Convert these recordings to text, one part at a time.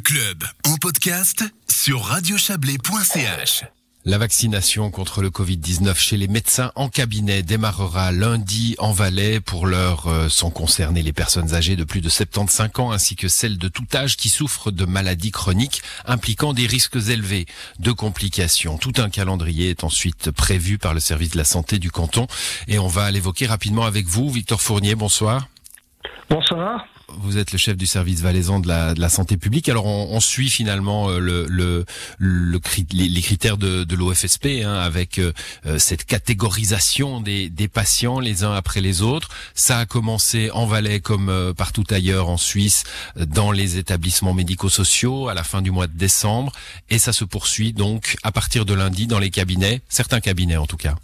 club en podcast sur radiochablais.ch. La vaccination contre le Covid-19 chez les médecins en cabinet démarrera lundi en Valais. Pour l'heure, euh, sont concernées les personnes âgées de plus de 75 ans ainsi que celles de tout âge qui souffrent de maladies chroniques impliquant des risques élevés de complications. Tout un calendrier est ensuite prévu par le service de la santé du canton et on va l'évoquer rapidement avec vous. Victor Fournier, bonsoir. Bonsoir vous êtes le chef du service valaisan de la, de la santé publique. Alors on, on suit finalement euh, le, le, le, les, critères de, de l'OFSP hein, avec euh, euh, cette catégorisation des, des patients les uns après les autres. Ça a commencé en Valais comme partout ailleurs en Suisse dans les établissements médico-sociaux à la fin du mois de décembre et ça se poursuit donc à partir de lundi dans les cabinets, certains cabinets en tout cas.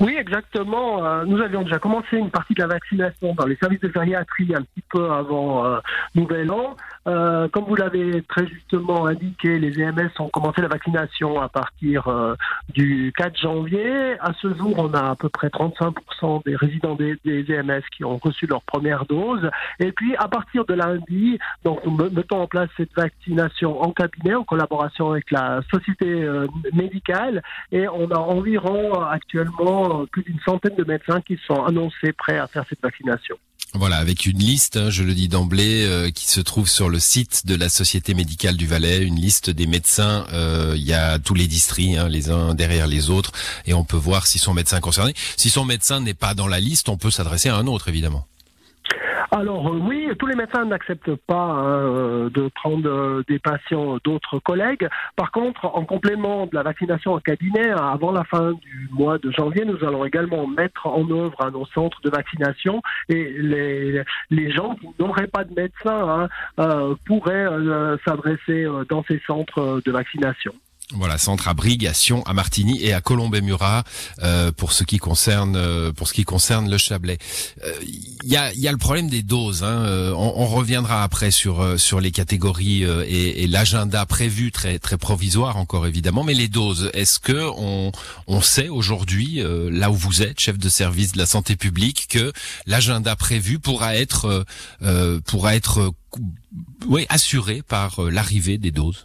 Oui, exactement. Euh, nous avions déjà commencé une partie de la vaccination dans les services de gériatrie un petit peu avant euh, Nouvel An. Euh, comme vous l'avez très justement indiqué, les EMS ont commencé la vaccination à partir du 4 janvier. À ce jour, on a à peu près 35% des résidents des, EMS qui ont reçu leur première dose. Et puis, à partir de lundi, nous mettons en place cette vaccination en cabinet en collaboration avec la société médicale. Et on a environ actuellement plus d'une centaine de médecins qui sont annoncés prêts à faire cette vaccination. Voilà, avec une liste, hein, je le dis d'emblée, euh, qui se trouve sur le site de la Société médicale du Valais, une liste des médecins. Euh, il y a tous les districts, hein, les uns derrière les autres, et on peut voir si son médecin concerné. Si son médecin n'est pas dans la liste, on peut s'adresser à un autre, évidemment. Alors euh, oui, tous les médecins n'acceptent pas hein, euh, de prendre euh, des patients d'autres collègues. Par contre, en complément de la vaccination en cabinet, avant la fin du mois de janvier, nous allons également mettre en œuvre à nos centres de vaccination et les, les gens qui n'auraient pas de médecin hein, pourraient s'adresser dans ces centres de vaccination. Voilà, centre à Brigation, à Martigny et à Colombey-Murat euh, pour ce qui concerne euh, pour ce qui concerne le Chablais. Il euh, y, a, y a le problème des doses. Hein, euh, on, reviendra après sur sur les catégories et, et l'agenda prévu très très provisoire encore évidemment. Mais les doses, est-ce que on on sait aujourd'hui là où vous êtes, chef de service de la santé publique, que l'agenda prévu pourra être pourra être oui assuré par l'arrivée des doses?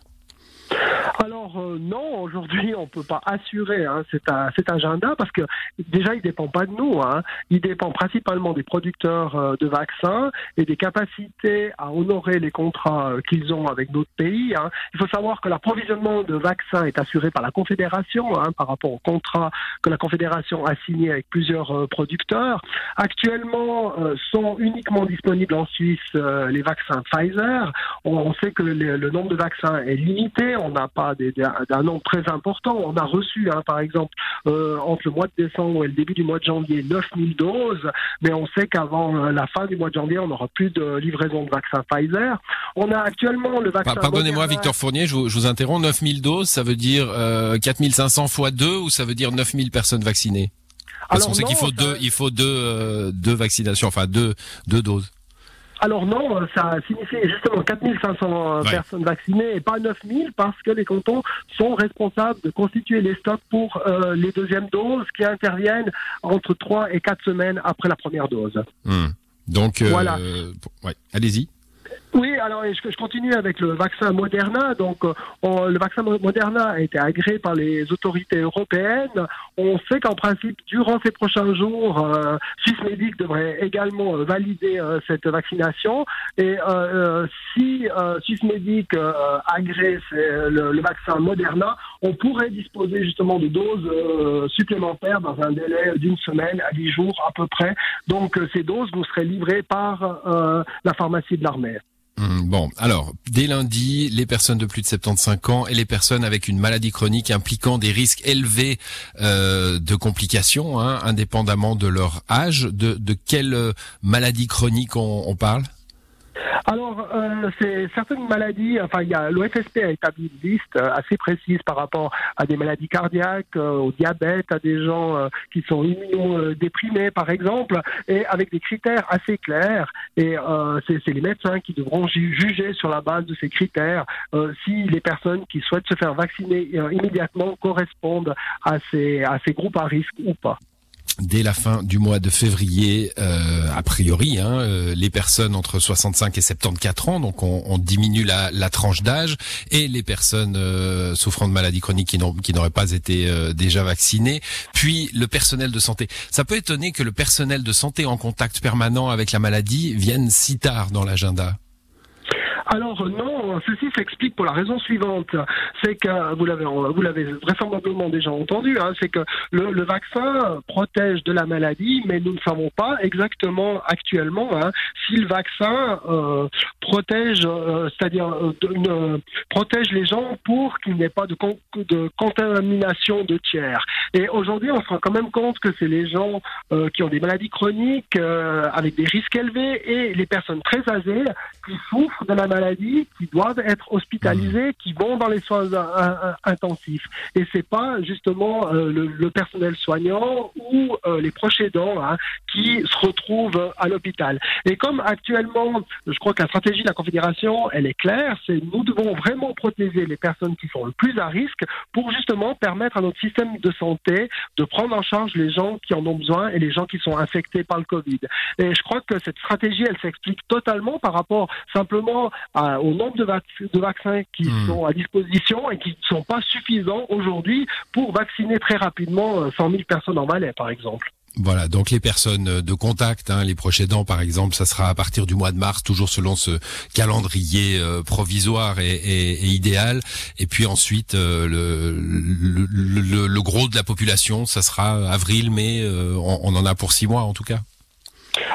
Euh, non, aujourd'hui on peut pas assurer hein, cet, agenda parce que déjà il dépend pas de nous, hein. il dépend principalement des producteurs euh, de vaccins et des capacités à honorer les contrats euh, qu'ils ont avec d'autres pays. Hein. Il faut savoir que l'approvisionnement de vaccins est assuré par la Confédération par rapport au contrat que la Confédération a signé avec plusieurs producteurs. Actuellement sont uniquement disponibles en Suisse les vaccins Pfizer. On, sait que le, nombre de vaccins est limité, on n'a pas des d'un nombre très important. On a reçu, hein, par exemple, euh, entre le mois de décembre et le début du mois de janvier, 9000 doses, mais on sait qu'avant euh, la fin du mois de janvier, on n'aura plus de livraison de vaccin Pfizer. On a actuellement le vaccin... Pardonnez-moi, Victor Fournier, je vous, je vous, interromps. 9000 doses, ça veut dire euh, 4500 fois 2 ou ça veut dire 9000 personnes vaccinées? Parce qu'on sait qu'il faut, deux, il faut deux, euh, deux vaccinations, enfin deux, deux doses. Alors non, ça signifie justement 4500 euh, personnes vaccinées et pas 9000 parce que les cantons sont responsables de constituer les stocks pour euh, les deuxièmes doses qui interviennent entre 3 et 4 semaines après la première dose. Hmm. Donc, euh, voilà. Ouais, allez-y. Oui, alors je, continue avec le vaccin Moderna? Donc, euh, le vaccin Moderna a été agréé par les autorités européennes. On sait qu'en principe, durant ces prochains jours, euh, Swissmedic devrait également euh, valider euh, cette vaccination. Et si Swissmedic agrée le, vaccin Moderna, on pourrait disposer justement de doses supplémentaires dans un délai d'une semaine à dix jours à peu près. Donc, ces doses vous seraient livrées par la pharmacie de l'armée. Hum, bon, alors, dès lundi, les personnes de plus de 75 ans et les personnes avec une maladie chronique impliquant des risques élevés euh, de complications, hein, indépendamment de leur âge, de, quelle euh, maladie chronique on, on parle? Alors, euh, c'est certaines maladies, enfin, il y a l'OFSP a établi une liste euh, assez précise par rapport à des maladies cardiaques, euh, au diabète, à des gens qui sont immunodéprimés, par exemple, et avec des critères assez clairs. Et c'est les médecins qui devront juger sur la base de ces critères si les personnes qui souhaitent se faire vacciner immédiatement correspondent à ces, à ces groupes à risque ou pas. Dès la fin du mois de février, euh, a priori, hein, euh, les personnes entre 65 et 74 ans, donc on, diminue la, tranche d'âge, et les personnes euh, souffrant de maladies chroniques qui n'auraient pas été déjà vaccinées, puis le personnel de santé. Ça peut étonner que le personnel de santé en contact permanent avec la maladie vienne si tard dans l'agenda. Alors non, ceci s'explique pour la raison suivante, c'est que vous l'avez vous l'avez vraisemblablement déjà entendu, hein, c'est que le, vaccin protège de la maladie, mais nous ne savons pas exactement actuellement hein, si le vaccin euh, protège, euh, c'est-à-dire euh, protège les gens pour qu'il n'y ait pas de, contamination de tiers. Et aujourd'hui, on se rend quand même compte que c'est les gens euh, qui ont des maladies chroniques avec des risques élevés et les personnes très âgées qui souffrent de la maladies qui doivent être hospitalisés, mmh. qui vont dans les soins intensifs. Et c'est pas justement euh, le, personnel soignant ou euh, les proches aidants hein, qui se retrouvent à l'hôpital. Et comme actuellement, je crois que la stratégie de la Confédération, elle est claire, c'est nous devons vraiment protéger les personnes qui sont le plus à risque pour justement permettre à notre système de santé de prendre en charge les gens qui en ont besoin et les gens qui sont infectés par le Covid. Et je crois que cette stratégie, elle s'explique totalement par rapport simplement au nombre de, de vaccins qui hmm. sont à disposition et qui ne sont pas suffisants aujourd'hui pour vacciner très rapidement 100 euh, 000 personnes en Valais, par exemple. Voilà, donc les personnes de contact, hein, les proches aidants par exemple, ça sera à partir du mois de mars, toujours selon ce calendrier euh, provisoire et, et, idéal. Et puis ensuite, euh, le, le, le, gros de la population, ça sera avril, mai, on, on en a pour six mois en tout cas.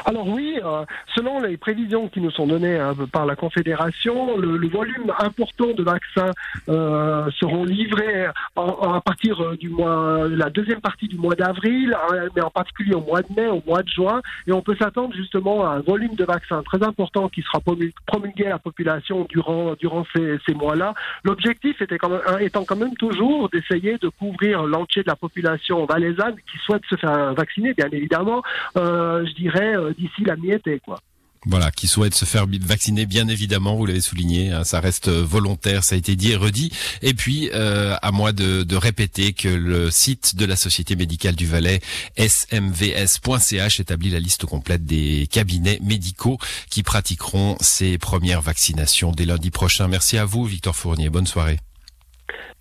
Alors oui, euh, selon les prévisions qui nous sont données hein, par la Confédération, le, volume important de vaccins euh, seront livrés à partir euh, du mois, la deuxième partie du mois d'avril, hein, mais en particulier au mois de mai, au mois de juin, et on peut s'attendre justement à un volume de vaccins très important qui sera promulgué à la population durant durant ces, mois-là. L'objectif était quand même, étant quand même toujours d'essayer de couvrir l'entier de la population valaisanne qui souhaite se faire vacciner, bien évidemment. je dirais d'ici la mi-été, quoi. Voilà, qui souhaite se faire vacciner, bien évidemment, vous l'avez souligné, hein, ça reste euh, volontaire, ça a été dit et redit. Et puis, euh, à moi de, de, répéter que le site de la Société médicale du Valais, smvs.ch, établit la liste complète des cabinets médicaux qui pratiqueront ces premières vaccinations dès lundi prochain. Merci à vous, Victor Fournier. Bonne soirée.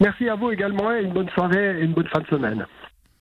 Merci à vous également et une bonne soirée et une bonne fin de semaine.